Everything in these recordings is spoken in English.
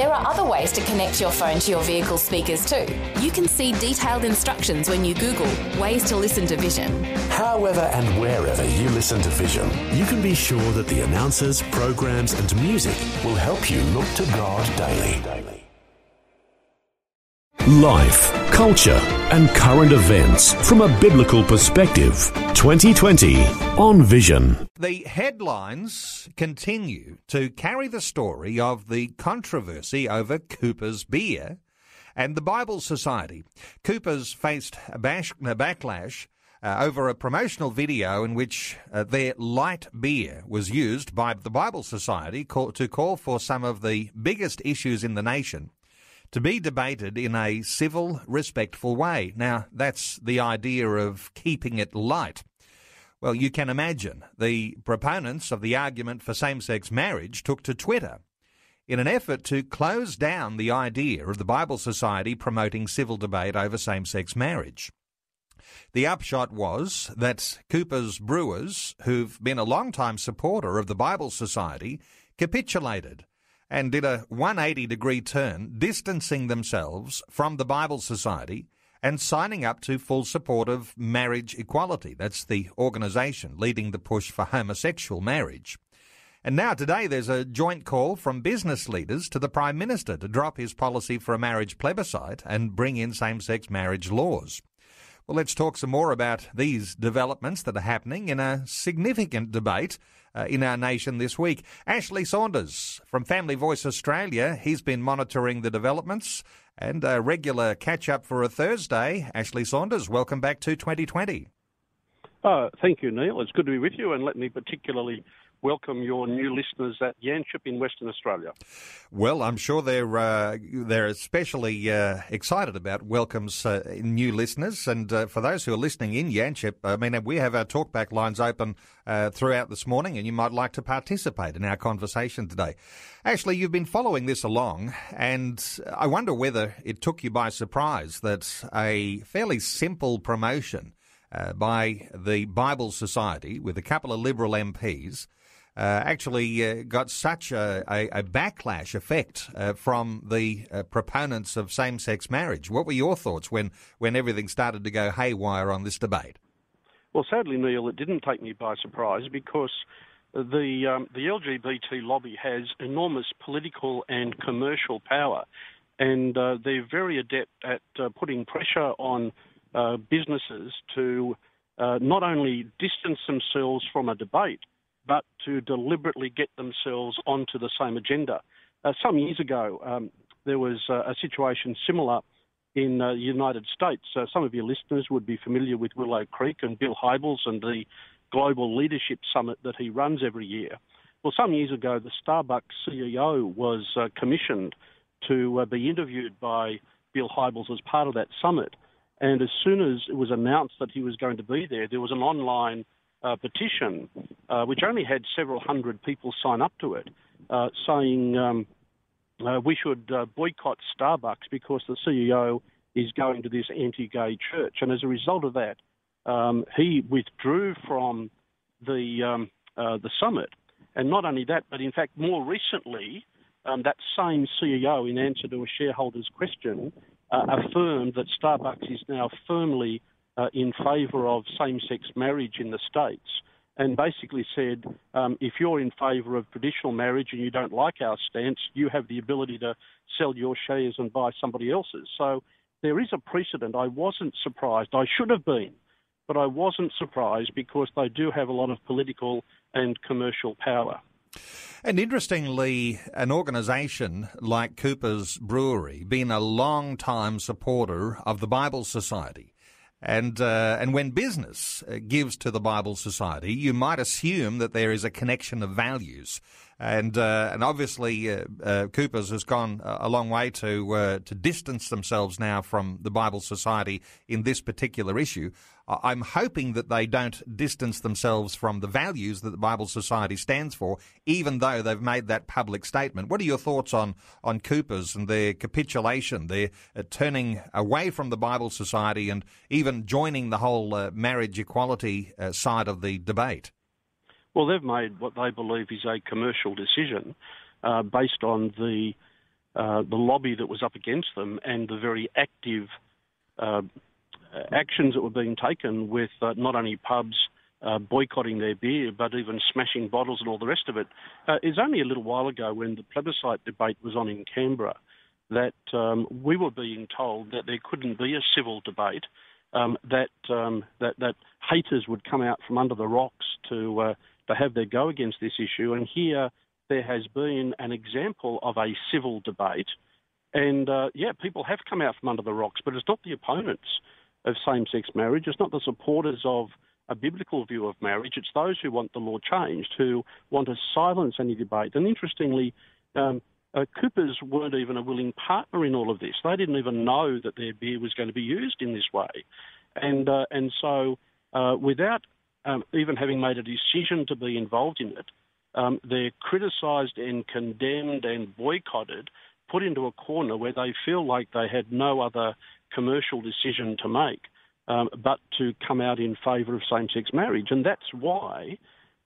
There are other ways to connect your phone to your vehicle speakers too. You can see detailed instructions when you Google ways to listen to Vision. However and wherever you listen to Vision, you can be sure that the announcers, programs, and music will help you look to God daily. Life, culture, and current events from a biblical perspective. 2020 on Vision. The headlines continue to carry the story of the controversy over Cooper's beer and the Bible Society. Cooper's faced a, bash, a backlash uh, over a promotional video in which uh, their light beer was used by the Bible Society call, to call for some of the biggest issues in the nation to be debated in a civil, respectful way. Now, that's the idea of keeping it light. Well, you can imagine the proponents of the argument for same sex marriage took to Twitter in an effort to close down the idea of the Bible Society promoting civil debate over same sex marriage. The upshot was that Cooper's Brewers, who've been a long-time supporter of the Bible Society, capitulated and did a 180 degree turn, distancing themselves from the Bible Society and signing up to full support of marriage equality. That's the organisation leading the push for homosexual marriage. And now, today, there's a joint call from business leaders to the Prime Minister to drop his policy for a marriage plebiscite and bring in same sex marriage laws. Well, let's talk some more about these developments that are happening in a significant debate uh, in our nation this week. Ashley Saunders from Family Voice Australia, he's been monitoring the developments and a regular catch up for a Thursday. Ashley Saunders, welcome back to 2020. Uh, thank you, Neil. It's good to be with you, and let me particularly welcome your new listeners at Yanchep in Western Australia. Well, I'm sure they're uh, they're especially uh, excited about welcomes uh, new listeners, and uh, for those who are listening in Yanchep, I mean we have our talkback lines open uh, throughout this morning, and you might like to participate in our conversation today. Ashley, you've been following this along, and I wonder whether it took you by surprise that a fairly simple promotion. Uh, by the Bible Society with a couple of Liberal MPs actually uh, got such a, a, a backlash effect uh, from the uh, proponents of same-sex marriage. What were your thoughts when, when everything started to go haywire on this debate? Well, sadly, Neil, it didn't take me by surprise because the um, the LGBT lobby has enormous political and commercial power, and uh, they're very adept at uh, putting pressure on businesses to not only distance themselves from a debate but to deliberately get themselves onto the same agenda. Uh, some years ago, um, there was uh, a situation similar in uh, the United States. Uh, some of your listeners would be familiar with Willow Creek and Bill Hybels and the Global Leadership Summit that he runs every year. Well, some years ago, the Starbucks CEO was uh, commissioned to be interviewed by Bill Hybels as part of that summit. And as soon as it was announced that he was going to be there, there was an online uh, petition, uh, which only had several hundred people sign up to it, uh, saying um, uh, we should uh, boycott Starbucks because the CEO is going to this anti-gay church, and as a result of that, um, he withdrew from the um, uh, the summit. And not only that, but in fact, more recently, um, that same CEO, in answer to a shareholder's question, affirmed that Starbucks is now firmly uh, in favour of same sex marriage in the States and basically said um, if you're in favour of traditional marriage and you don't like our stance, you have the ability to sell your shares and buy somebody else's. So there is a precedent. I wasn't surprised. I should have been, but I wasn't surprised because they do have a lot of political and commercial power. And interestingly, an organisation like Cooper's Brewery, been a long time supporter of the Bible Society, and uh, and when business uh, gives to the Bible Society, you might assume that there is a connection of values, and uh, and obviously uh, uh Cooper's has gone a long way to uh, to distance themselves now from the Bible Society in this particular issue. I'm hoping that they don't distance themselves from the values that the Bible Society stands for, even though they've made that public statement. What are your thoughts on, on Coopers and their capitulation, their uh, turning away from the Bible Society and even joining the whole uh, marriage equality side of the debate? Well, they've made what they believe is a commercial decision uh, based on the uh, the lobby that was up against them and the very active uh, actions that were being taken with uh, not only pubs uh, boycotting their beer, but even smashing bottles and all the rest of it. Uh, is only a little while ago when the plebiscite debate was on in Canberra that um, we were being told that there couldn't be a civil debate, um, that, um, that that haters would come out from under the rocks to uh, to have their go against this issue. And here there has been an example of a civil debate. And uh, yeah, people have come out from under the rocks, but it's not the opponents of same sex marriage, it's not the supporters of a biblical view of marriage, it's those who want the law changed, who want to silence any debate. And interestingly, um, uh, Coopers weren't even a willing partner in all of this. They didn't even know that their beer was going to be used in this way. And, uh, and so, uh, without um, even having made a decision to be involved in it, um, they're criticised and condemned and boycotted, put into a corner where they feel like they had no other commercial decision to make um, but to come out in favour of same sex marriage. And that's why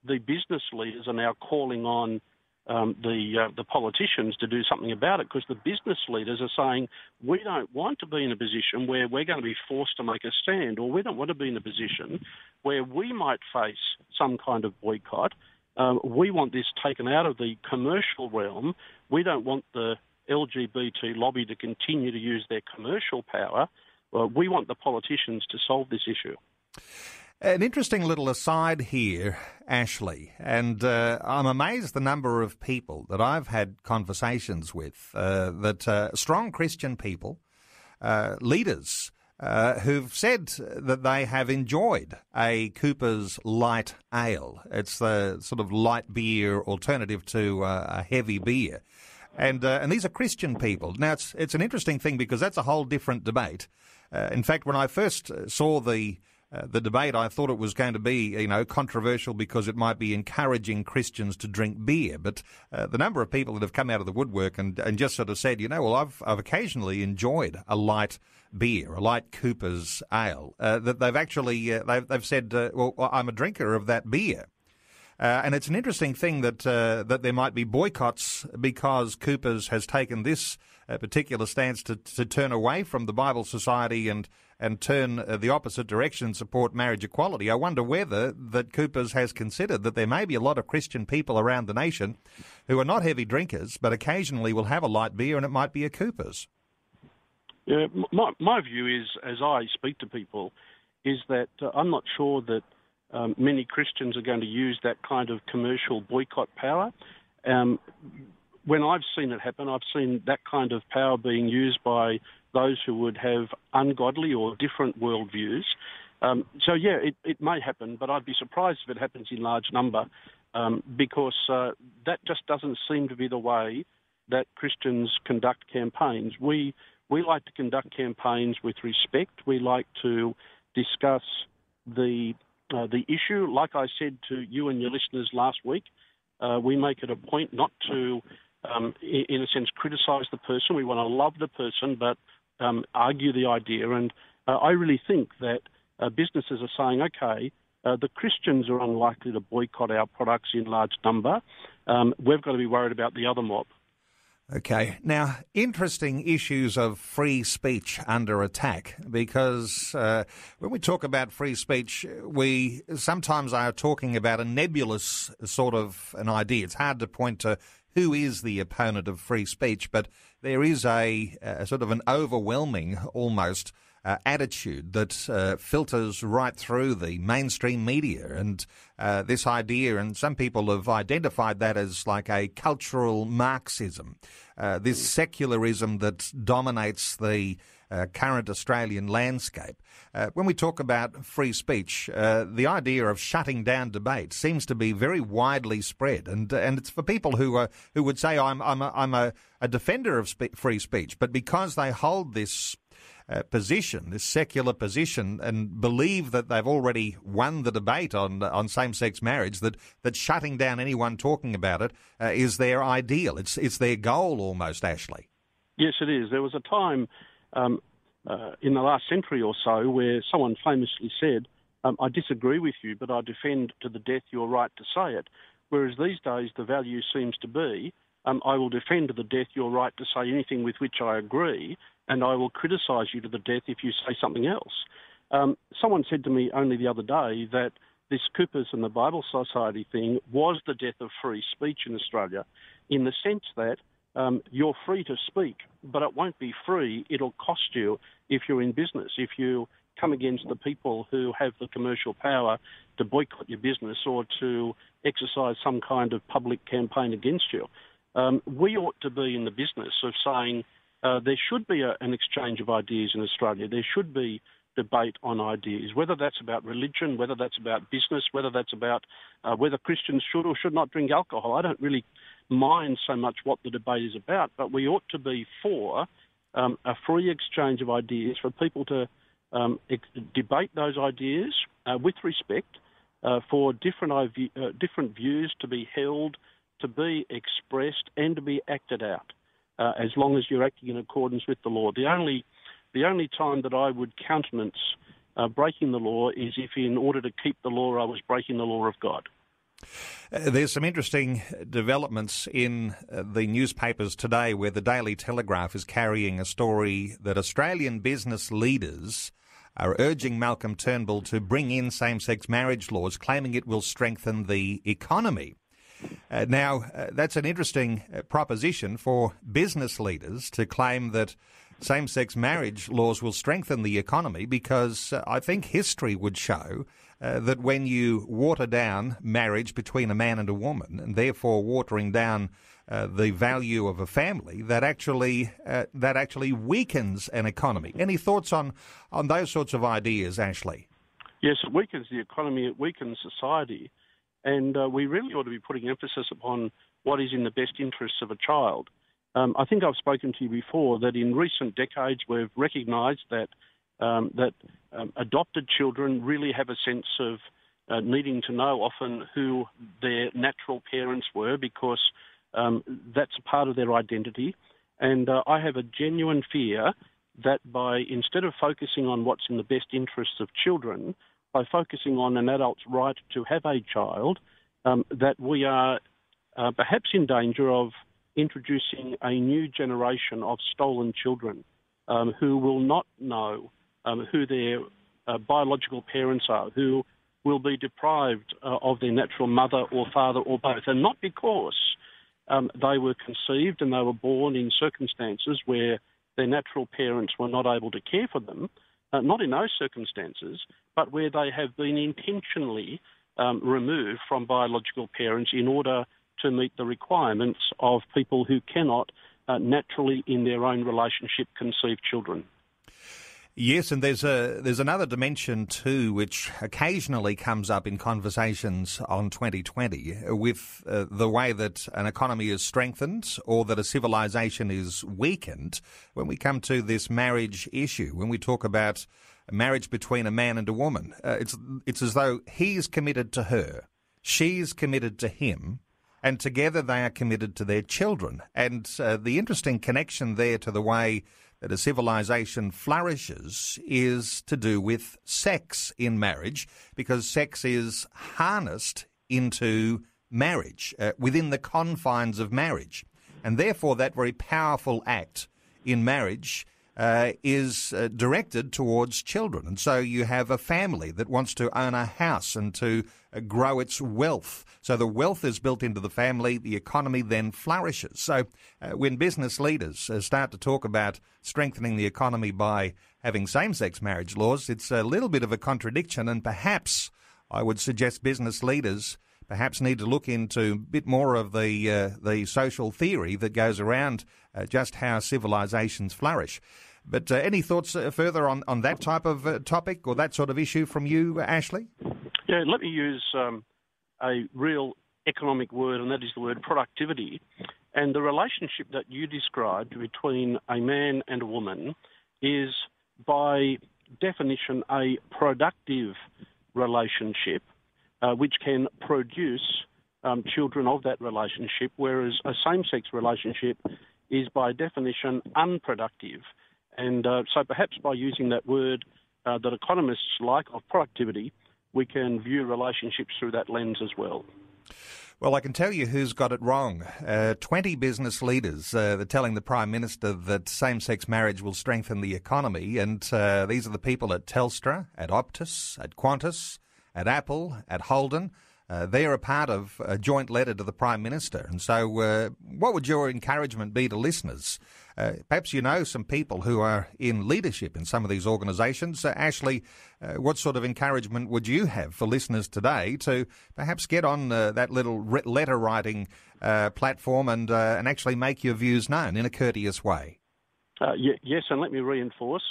the business leaders are now calling on um, the uh, the politicians to do something about it because the business leaders are saying we don't want to be in a position where we're going to be forced to make a stand, or we don't want to be in a position where we might face some kind of boycott. Um, we want this taken out of the commercial realm. We don't want the LGBT lobby to continue to use their commercial power. Uh, we want the politicians to solve this issue. An interesting little aside here, Ashley, and uh, I'm amazed the number of people that I've had conversations with, uh, that uh, strong Christian people, uh, leaders, uh, who've said that they have enjoyed a Cooper's Light Ale. It's the sort of light beer alternative to uh, a heavy beer. And, and these are Christian people. Now, it's, it's an interesting thing because that's a whole different debate. in fact, when I first saw the the debate, I thought it was going to be, you know, controversial because it might be encouraging Christians to drink beer. But uh, the number of people that have come out of the woodwork and, and just sort of said, you know, well, I've, I've occasionally enjoyed a light beer, a light Cooper's ale, uh, that they've actually, uh, they've, they've said, uh, well, I'm a drinker of that beer. Uh, and it's an interesting thing that that there might be boycotts because Coopers has taken this particular stance to, to turn away from the Bible Society and and turn uh, the opposite direction and support marriage equality. I wonder whether that Coopers has considered that there may be a lot of Christian people around the nation who are not heavy drinkers, but occasionally will have a light beer, and it might be a Coopers. Yeah, my my view is, as I speak to people, is that uh, I'm not sure that um, many Christians are going to use that kind of commercial boycott power. Um, when I've seen it happen, I've seen that kind of power being used by those who would have ungodly or different worldviews. Um, so, yeah, it, it, may happen, but I'd be surprised if it happens in large number um, because uh, that just doesn't seem to be the way that Christians conduct campaigns. We, we like to conduct campaigns with respect. We like to discuss the, uh, the issue. Like I said to you and your listeners last week, uh, we make it a point not to, um, in a sense, criticise the person. We want to love the person, but um, argue the idea. And uh, I really think that uh, businesses are saying, okay, uh, the Christians are unlikely to boycott our products in large number. Um, we've got to be worried about the other mob. Okay. Now, interesting issues of free speech under attack because uh, when we talk about free speech, we sometimes are talking about a nebulous sort of an idea. It's hard to point to who is the opponent of free speech, but there is a, a sort of an overwhelming almost uh, attitude that uh, filters right through the mainstream media. And uh, this idea, and some people have identified that as like a cultural Marxism, uh, this secularism that dominates the uh, current Australian landscape. Uh, when we talk about free speech, the idea of shutting down debate seems to be very widely spread, and and it's for people who are who would say I'm I'm a, I'm a, a defender of spe- free speech, but because they hold this uh, position, this secular position, and believe that they've already won the debate on on same-sex marriage. That that shutting down anyone talking about it uh, is their ideal. It's it's their goal almost. Ashley. Yes, it is. There was a time um, uh, in the last century or so where someone famously said, um, "I disagree with you, but I defend to the death your right to say it." Whereas these days the value seems to be, um, I will defend to the death your right to say anything with which I agree, and I will criticise you to the death if you say something else. Um, someone said to me only the other day that this Coopers and the Bible Society thing was the death of free speech in Australia, in the sense that um, you're free to speak, but it won't be free. It'll cost you if you're in business, if you come against the people who have the commercial power to boycott your business or to exercise some kind of public campaign against you. Um, we ought to be in the business of saying uh, there should be a, an exchange of ideas in Australia. There should be debate on ideas, whether that's about religion, whether that's about business, whether that's about uh, whether Christians should or should not drink alcohol. I don't really mind so much what the debate is about, but we ought to be for um, a free exchange of ideas for people to um, ex- debate those ideas uh, with respect, uh, for different, uh, different views to be held, to be expressed, and to be acted out, uh, as long as you're acting in accordance with the law. The only, the only time that I would countenance uh, breaking the law is if, in order to keep the law, I was breaking the law of God. Uh, there's some interesting developments in uh, the newspapers today where the Daily Telegraph is carrying a story that Australian business leaders are urging Malcolm Turnbull to bring in same sex marriage laws, claiming it will strengthen the economy. Uh, now, uh, that's an interesting uh, proposition for business leaders to claim that same sex marriage laws will strengthen the economy because uh, I think history would show uh, that when you water down marriage between a man and a woman, and therefore watering down uh, the value of a family, that actually uh, that actually weakens an economy. Any thoughts on on those sorts of ideas, Ashley? Yes, it weakens the economy. It weakens society, and uh, we really ought to be putting emphasis upon what is in the best interests of a child. Um, I think I've spoken to you before that in recent decades we've recognised that um, that um, adopted children really have a sense of uh, needing to know often who their natural parents were because um, that's a part of their identity. And uh, I have a genuine fear that by instead of focusing on what's in the best interests of children, by focusing on an adult's right to have a child, um, that we are uh, perhaps in danger of introducing a new generation of stolen children um, who will not know um, who their uh, biological parents are, who will be deprived uh, of their natural mother or father or both, and not because um, they were conceived and they were born in circumstances where their natural parents were not able to care for them, uh, not in those circumstances, but where they have been intentionally um, removed from biological parents in order to meet the requirements of people who cannot uh, naturally, in their own relationship, conceive children. Yes, and there's a there's another dimension too, which occasionally comes up in conversations on 2020 with uh, the way that an economy is strengthened or that a civilization is weakened. When we come to this marriage issue, when we talk about marriage between a man and a woman, uh, it's it's as though he's committed to her, she's committed to him, and together they are committed to their children. And uh, the interesting connection there to the way that a civilization flourishes is to do with sex in marriage because sex is harnessed into marriage uh, within the confines of marriage. And therefore, that very powerful act in marriage uh, is uh, directed towards children. And so you have a family that wants to own a house and to uh, grow its wealth. So the wealth is built into the family, the economy then flourishes. So uh, when business leaders uh, start to talk about strengthening the economy by having same sex marriage laws, it's a little bit of a contradiction. And perhaps I would suggest business leaders perhaps need to look into a bit more of the uh, the social theory that goes around uh, just how civilizations flourish. But uh, any thoughts uh, further on, on that type of uh, topic or that sort of issue from you, Ashley? Yeah, let me use um, a real economic word, and that is the word productivity. And the relationship that you described between a man and a woman is by definition, a productive relationship uh, which can produce um, children of that relationship, whereas a same sex relationship is by definition unproductive. And uh, so perhaps by using that word uh, that economists like of productivity, we can view relationships through that lens as well. Well, I can tell you who's got it wrong. Uh, 20 business leaders uh, are telling the Prime Minister that same sex marriage will strengthen the economy. And uh, these are the people at Telstra, at Optus, at Qantas, at Apple, at Holden. Uh, they're a part of a joint letter to the Prime Minister. And so, uh, what would your encouragement be to listeners? Uh, perhaps you know some people who are in leadership in some of these organisations. Uh, Ashley, uh, what sort of encouragement would you have for listeners today to perhaps get on uh, that little letter writing platform and, and actually make your views known in a courteous way? yes, and let me reinforce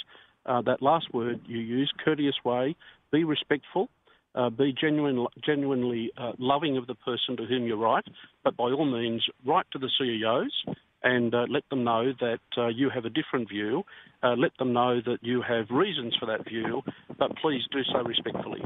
that last word you used, courteous way. Be respectful uh, be genuine, genuinely uh, loving of the person to whom you write, but by all means, write to the CEOs and uh, let them know that uh, you have a different view. Uh, let them know that you have reasons for that view, but please do so respectfully.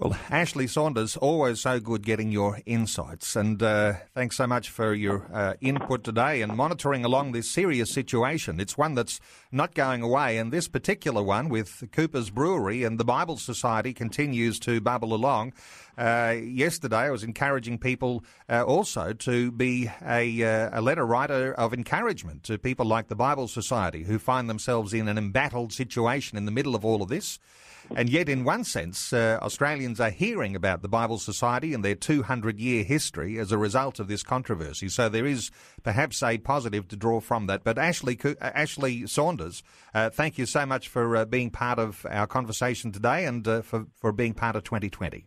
Well, Ashley Saunders, always so good getting your insights. And uh, thanks so much for your uh, input today and monitoring along this serious situation. It's one that's not going away. And this particular one with Cooper's Brewery and the Bible Society continues to bubble along. Uh, yesterday, I was encouraging people uh, also to be a, uh, a letter writer of encouragement to people like the Bible Society who find themselves in an embattled situation in the middle of all of this. And yet, in one sense, uh, Australians are hearing about the Bible Society and their 200 year history as a result of this controversy. So there is perhaps a positive to draw from that. But Ashley, uh, Ashley Saunders, uh, thank you so much for uh, being part of our conversation today and uh, for, for being part of 2020.